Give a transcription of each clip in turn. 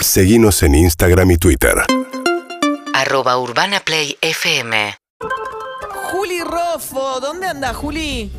Seguimos en Instagram y Twitter. Arroba Urbana Play FM. Juli Rofo, ¿dónde anda Juli?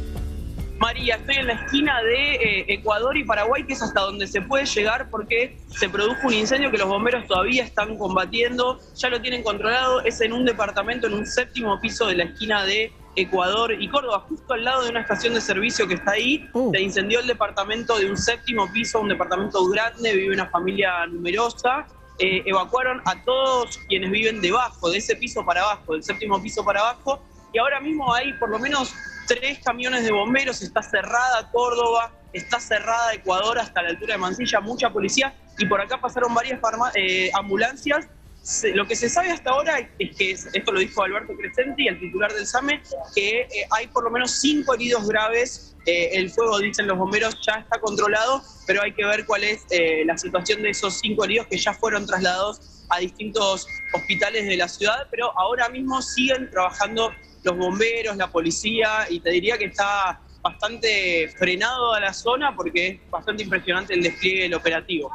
María, estoy en la esquina de eh, Ecuador y Paraguay, que es hasta donde se puede llegar porque se produjo un incendio que los bomberos todavía están combatiendo, ya lo tienen controlado, es en un departamento, en un séptimo piso de la esquina de Ecuador y Córdoba, justo al lado de una estación de servicio que está ahí. Uh. Se incendió el departamento de un séptimo piso, un departamento grande, vive una familia numerosa. Eh, evacuaron a todos quienes viven debajo, de ese piso para abajo, del séptimo piso para abajo. Y ahora mismo hay por lo menos tres camiones de bomberos, está cerrada Córdoba, está cerrada Ecuador hasta la altura de Mansilla, mucha policía. Y por acá pasaron varias eh, ambulancias se- lo que se sabe hasta ahora es que, es- esto lo dijo Alberto Crescenti, el titular del SAME, que eh, hay por lo menos cinco heridos graves. Eh, el fuego, dicen los bomberos, ya está controlado, pero hay que ver cuál es eh, la situación de esos cinco heridos que ya fueron trasladados a distintos hospitales de la ciudad, pero ahora mismo siguen trabajando los bomberos, la policía, y te diría que está bastante frenado a la zona porque es bastante impresionante el despliegue del operativo.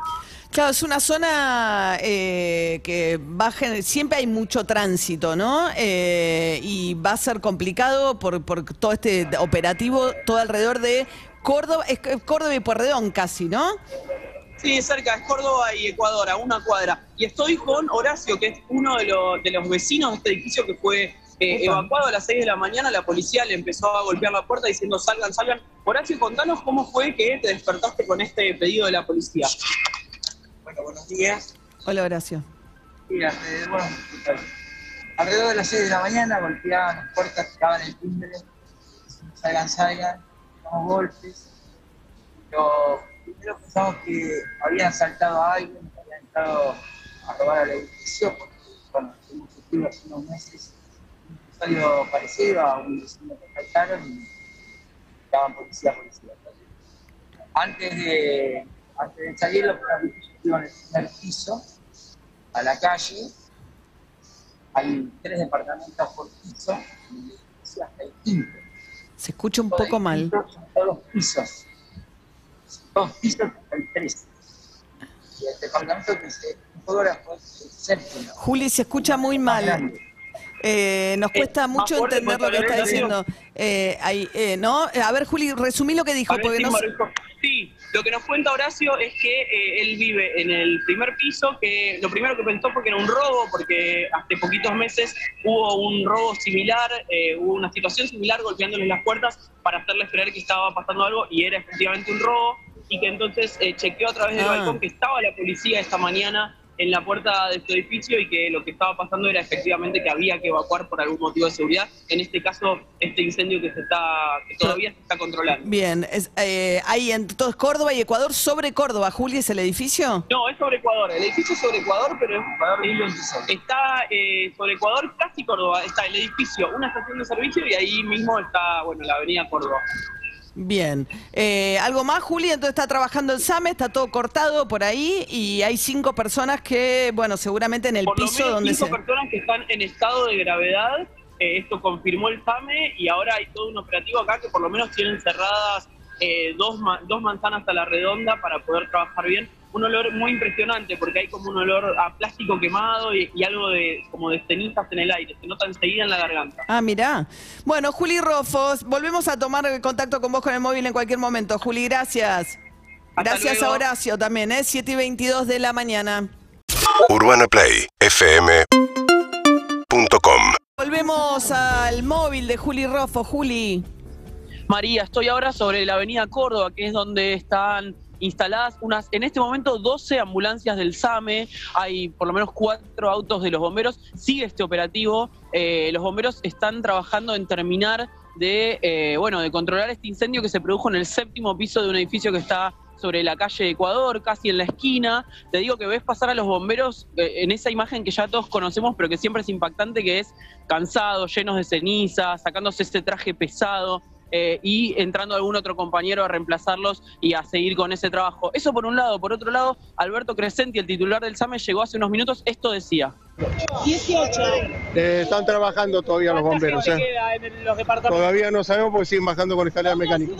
Claro, es una zona eh, que va a siempre hay mucho tránsito, ¿no? Eh, y va a ser complicado por, por todo este operativo, todo alrededor de Córdoba, es Córdoba y Puerredón casi, ¿no? Sí, cerca, es Córdoba y Ecuador, a una cuadra. Y estoy con Horacio, que es uno de, los- de los vecinos de este edificio que fue eh, evacuado a las 6 de la mañana. La policía le empezó a golpear la puerta diciendo salgan, salgan. Horacio, contanos cómo fue que te despertaste con este pedido de la policía. Bueno, buenos días. Hola, Horacio. Sí, alrededor, bueno, alrededor de las 6 de la mañana golpeaban las puertas, tocaban el timbre, salgan, salgan, damos golpes. Pero primero pensamos que habían saltado a alguien, que habían entrado a robar al edificio, porque bueno, hemos sufrido hace unos meses un episodio parecido a un vecino que saltaron y estaban policía, policía. Antes de, antes de salir, los iban al primer piso, a la calle. Hay tres departamentos por piso, y el edificio hasta el quinto. Se escucha un poco mal. todos pisos. Dos pisos hasta el tres. Y el departamento que se ahora fue el séptimo. Juli, se escucha muy mal. Eh, nos Eh, cuesta mucho entender lo que está diciendo. Eh, ahí, eh, ¿no? A ver, Juli, resumí lo que dijo, A ver, porque sí, no lo que nos cuenta Horacio es que eh, él vive en el primer piso, que lo primero que pensó fue que era un robo, porque hace poquitos meses hubo un robo similar, eh, hubo una situación similar golpeándoles las puertas para hacerles creer que estaba pasando algo y era efectivamente un robo, y que entonces eh, chequeó a través del Ah. balcón que estaba la policía esta mañana en la puerta de su edificio y que lo que estaba pasando era efectivamente que había que evacuar por algún motivo de seguridad. En este caso, este incendio que se está, que todavía se está controlando. Bien, es, eh, hay entonces Córdoba y Ecuador sobre Córdoba. Juli, ¿es el edificio? No, es sobre Ecuador. El edificio es sobre Ecuador, pero está eh, sobre Ecuador, casi Córdoba. Está el edificio, una estación de servicio y ahí mismo está, bueno, la avenida Córdoba. Bien. Eh, ¿Algo más, Juli? Entonces está trabajando el SAME, está todo cortado por ahí y hay cinco personas que, bueno, seguramente en el Por lo piso menos donde cinco se... personas que están en estado de gravedad. Eh, esto confirmó el SAME y ahora hay todo un operativo acá que por lo menos tienen cerradas eh, dos, ma- dos manzanas a la redonda para poder trabajar bien. Un olor muy impresionante porque hay como un olor a plástico quemado y, y algo de como de cenizas en el aire. Se nota enseguida en la garganta. Ah, mirá. Bueno, Juli Rofos, volvemos a tomar contacto con vos con el móvil en cualquier momento. Juli, gracias. Hasta gracias luego. a Horacio también, ¿eh? 7 y 22 de la mañana. UrbanaPlayFM.com Volvemos al móvil de Juli Rofo. Juli. María, estoy ahora sobre la avenida Córdoba, que es donde están instaladas unas, en este momento, 12 ambulancias del SAME, hay por lo menos cuatro autos de los bomberos, sigue este operativo, eh, los bomberos están trabajando en terminar de, eh, bueno, de controlar este incendio que se produjo en el séptimo piso de un edificio que está sobre la calle Ecuador, casi en la esquina. Te digo que ves pasar a los bomberos eh, en esa imagen que ya todos conocemos, pero que siempre es impactante, que es cansados, llenos de ceniza, sacándose ese traje pesado eh, y entrando algún otro compañero a reemplazarlos y a seguir con ese trabajo. Eso por un lado. Por otro lado, Alberto Crescenti, el titular del SAME, llegó hace unos minutos. Esto decía. 18. Eh, están trabajando todavía los bomberos. ¿eh? queda en los departamentos? Todavía no sabemos porque siguen bajando con escalera mecánica.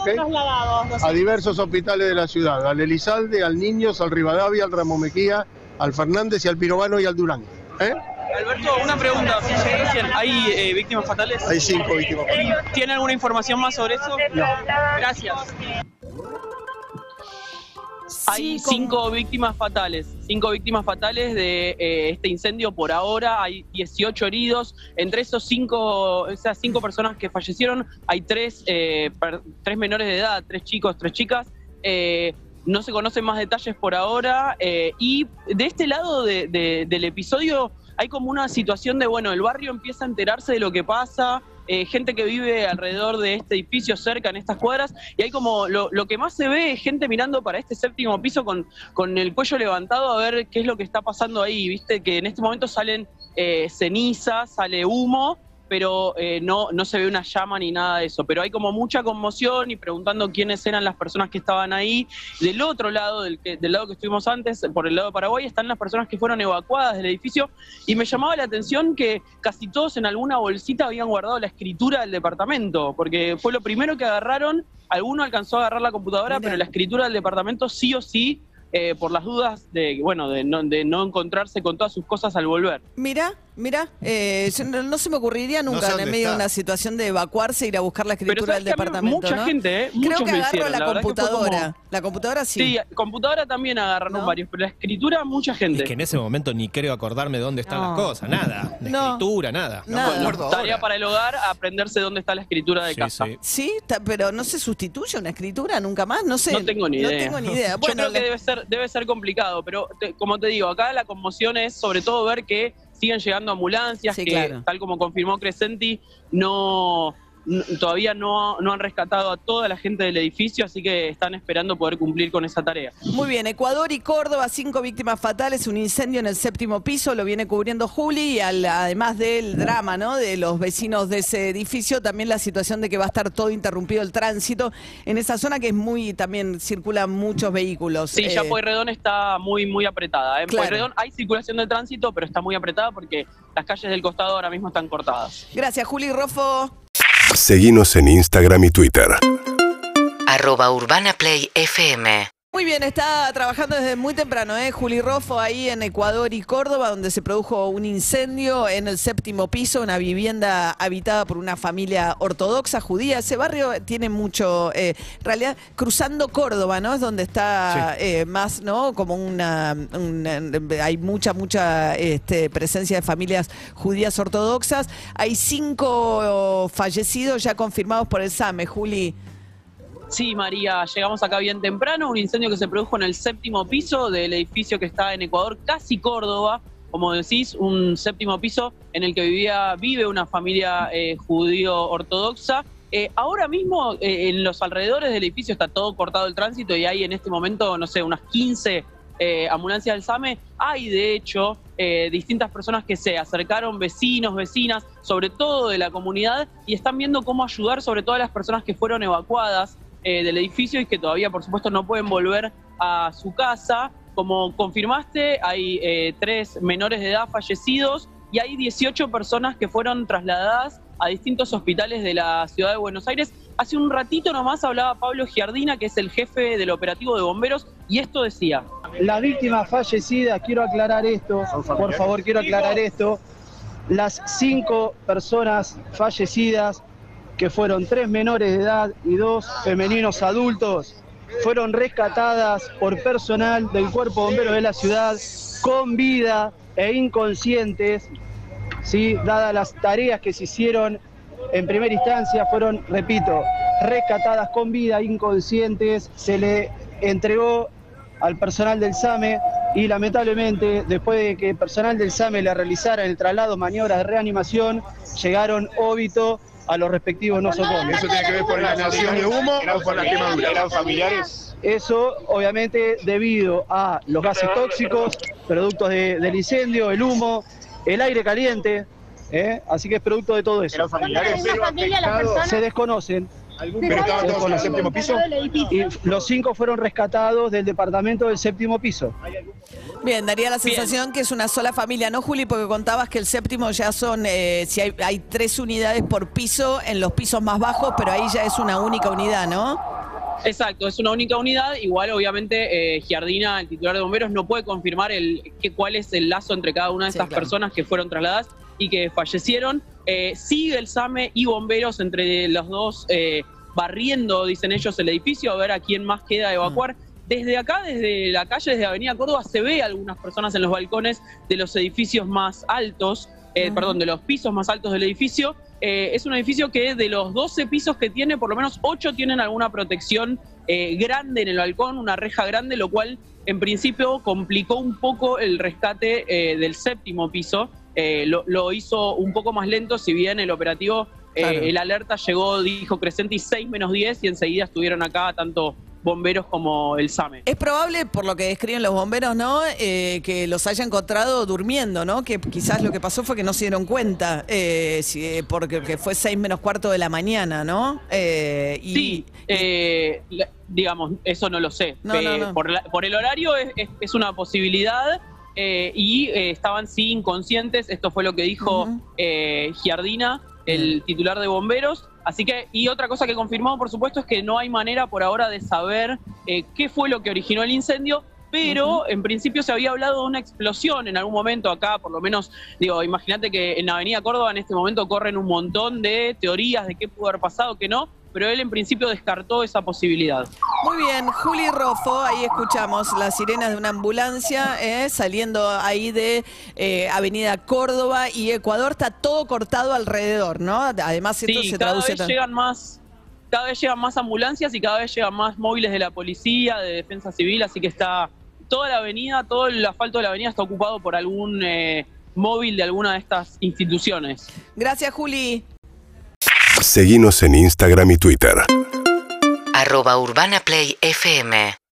A diversos hospitales de la ciudad, al Elizalde, al Niños, al Rivadavia, al Ramos Mejía al Fernández y al Pirovano y al Durán. ¿eh? Alberto, una pregunta. ¿Hay eh, víctimas fatales? Hay cinco víctimas. ¿Tiene alguna información más sobre eso? No. Gracias. Hay Cinco- cinco víctimas fatales, cinco víctimas fatales de eh, este incendio por ahora, hay 18 heridos, entre esos cinco, esas cinco personas que fallecieron hay tres, eh, per- tres menores de edad, tres chicos, tres chicas, Eh, no se conocen más detalles por ahora eh, y de este lado de- de- del episodio hay como una situación de, bueno, el barrio empieza a enterarse de lo que pasa, eh, gente que vive alrededor de este edificio cerca en estas cuadras y hay como lo, que más se ve es gente mirando para este séptimo piso con, con el cuello levantado a ver qué es lo que está pasando ahí, viste que en este momento salen eh, cenizas, sale humo, pero eh, no, no se ve una llama ni nada de eso, pero hay como mucha conmoción y preguntando quiénes eran las personas que estaban ahí. Del otro lado, del, que, del lado que estuvimos antes, por el lado de Paraguay, están las personas que fueron evacuadas del edificio y me llamaba la atención que casi todos en alguna bolsita habían guardado la escritura del departamento, porque fue lo primero que agarraron. Alguno alcanzó a agarrar la computadora, pero la escritura del departamento sí o sí, eh, por las dudas de, bueno, de no, de no encontrarse con todas sus cosas al volver. Mira, mira, eh, yo no, no se me ocurriría No nunca sé en medio de una situación de evacuarse, ir a buscar la escritura del departamento. mucha ¿no? gente, ¿eh? Creo que agarro hicieron. la, computadora. como- La computadora sí. Sí, computadora también agarraron ¿No? varios, pero la escritura mucha gente. Es que en ese momento ni creo acordarme dónde están No. las cosas, nada. De No. escritura, nada. Nada. Tarea ahora. para el hogar, aprenderse dónde está la escritura de Sí, casa. sí. Sí, pero no se sustituye una escritura nunca más, no sé. No tengo ni idea. No tengo ni idea. Yo Bueno, creo que la- debe ser, debe ser complicado, pero te- como te digo, acá la conmoción es sobre todo ver que siguen llegando ambulancias, Sí, que claro. tal como confirmó Crescenti, no, todavía no, no han rescatado a toda la gente del edificio, así que están esperando poder cumplir con esa tarea. Muy bien, Ecuador y Córdoba, cinco víctimas fatales, un incendio en el séptimo piso, lo viene cubriendo Juli, y al- además del drama ¿no? de los vecinos de ese edificio, también la situación de que va a estar todo interrumpido el tránsito en esa zona que es muy, también circulan muchos vehículos. Sí, ya Eh, Pueyrredón está muy, muy apretada. ¿eh? En Claro. Pueyrredón hay circulación de tránsito, pero está muy apretada porque las calles del costado ahora mismo están cortadas. Gracias, Juli Rofo. Seguimos en Instagram y Twitter. Arroba Urbana Play FM. Muy bien, está trabajando desde muy temprano, ¿eh? Juli Rofo ahí en Ecuador y Córdoba, donde se produjo un incendio en el séptimo piso, una vivienda habitada por una familia ortodoxa judía. Ese barrio tiene mucho, eh, en realidad, cruzando Córdoba, ¿no? Es donde está eh, más, ¿no? Como una, una- hay mucha, mucha este, presencia de familias judías ortodoxas. Hay cinco fallecidos ya confirmados por el SAME, Juli. Sí, María, llegamos acá bien temprano, un incendio que se produjo en el séptimo piso del edificio que está en Ecuador, casi Córdoba, como decís, un séptimo piso en el que vivía, vive una familia eh, judío ortodoxa. Eh, ahora mismo eh, en los alrededores del edificio está todo cortado el tránsito y hay en este momento, no sé, unas 15 eh, ambulancias del SAME. Hay de hecho distintas personas que se acercaron, vecinos, vecinas, sobre todo de la comunidad, y están viendo cómo ayudar sobre todo a las personas que fueron evacuadas eh, del edificio y que todavía, por supuesto, no pueden volver a su casa. Como confirmaste, hay eh, tres menores de edad fallecidos y hay 18 personas que fueron trasladadas a distintos hospitales de la ciudad de Buenos Aires. Hace un ratito nomás hablaba Pablo Giardina, que es el jefe del operativo de bomberos, y esto decía. La víctima fallecida, quiero aclarar esto, por favor, quiero aclarar esto. Las cinco personas fallecidas, que fueron tres menores de edad y dos femeninos adultos, fueron rescatadas por personal del Cuerpo Bombero de la ciudad con vida e inconscientes, ¿sí? dadas las tareas que se hicieron en primera instancia, fueron, repito, rescatadas con vida, inconscientes, se le entregó al personal del SAME y lamentablemente después de que el personal del SAME le realizara el traslado, maniobras de reanimación, llegaron óbito a los respectivos nosocomios. ¿Eso tiene que ver con la inhalación de humo o con la quemadura? ¿Eran familiares? Eso obviamente debido a los gases tóxicos, productos de- del incendio, el humo, el aire caliente, ¿eh? así que es producto de todo eso. ¿Eran familiares? Se desconocen. ¿Pero estaban todos en el séptimo piso? Y los cinco fueron rescatados del departamento del séptimo piso. Bien, daría la sensación que es una sola familia, ¿no, Juli? Porque contabas que el séptimo ya son, eh, si hay, hay tres unidades por piso en los pisos más bajos, pero ahí ya es una única unidad, ¿no? Exacto, es una única unidad. Igual, obviamente, eh, Giardina, el titular de bomberos, no puede confirmar el, que, cuál es el lazo entre cada una de Sí, estas claro. personas que fueron trasladadas y que fallecieron. Eh, sigue el SAME y bomberos entre los dos eh, barriendo, dicen ellos, el edificio, a ver a quién más queda a evacuar. Desde acá, desde la calle, desde Avenida Córdoba, se ve algunas personas en los balcones de los edificios más altos, eh, Ujú. perdón, de los pisos más altos del edificio. Es un edificio que de los 12 pisos que tiene, por lo menos 8 tienen alguna protección grande en el balcón, una reja grande, lo cual en principio complicó un poco el rescate del séptimo piso. Eh, lo, lo hizo un poco más lento, si bien el operativo, eh, Claro. el alerta llegó, dijo Crescenti 6 menos 10 y enseguida estuvieron acá tanto bomberos como el SAME. Es probable, por lo que describen los bomberos, ¿no? Eh, que los haya encontrado durmiendo, ¿no? Que quizás lo que pasó fue que no se dieron cuenta, eh, si- eh, porque que fue seis menos cuarto de la mañana, ¿no? Eh, y, Sí, eh, la- digamos, eso no lo sé. No, Eh, no, no. Por, la- por el horario es, es- es una posibilidad eh, y eh, estaban sí inconscientes. Esto fue lo que dijo eh, Giardina, el titular de bomberos. Así que, y otra cosa que confirmó, por supuesto, es que no hay manera por ahora de saber eh, qué fue lo que originó el incendio. Pero en principio se había hablado de una explosión en algún momento acá, por lo menos, digo, imagínate que en Avenida Córdoba en este momento corren un montón de teorías de qué pudo haber pasado, qué no, pero él en principio descartó esa posibilidad. Muy bien, Juli Rofo, ahí escuchamos las sirenas de una ambulancia eh, saliendo ahí de eh, Avenida Córdoba y Ecuador, está todo cortado alrededor, ¿no? Además esto Sí, se cada traduce vez tan- llegan más, cada vez llegan más ambulancias y cada vez llegan más móviles de la policía, de defensa civil, así que está toda la avenida, todo el asfalto de la avenida está ocupado por algún eh, móvil de alguna de estas instituciones. Gracias, Juli. Seguinos en Instagram y Twitter. Arroba Urbana Play FM